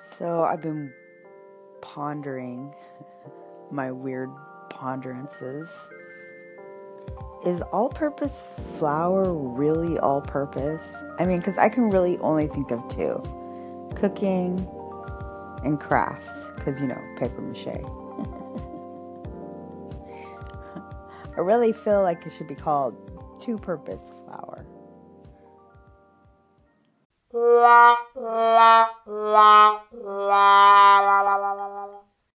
So I've been pondering my weird ponderances. Is all purpose flour really all purpose? I mean, because I can really only think of two cooking and crafts, because you know, paper mache. I really feel like it should be called two purpose flour. La la la la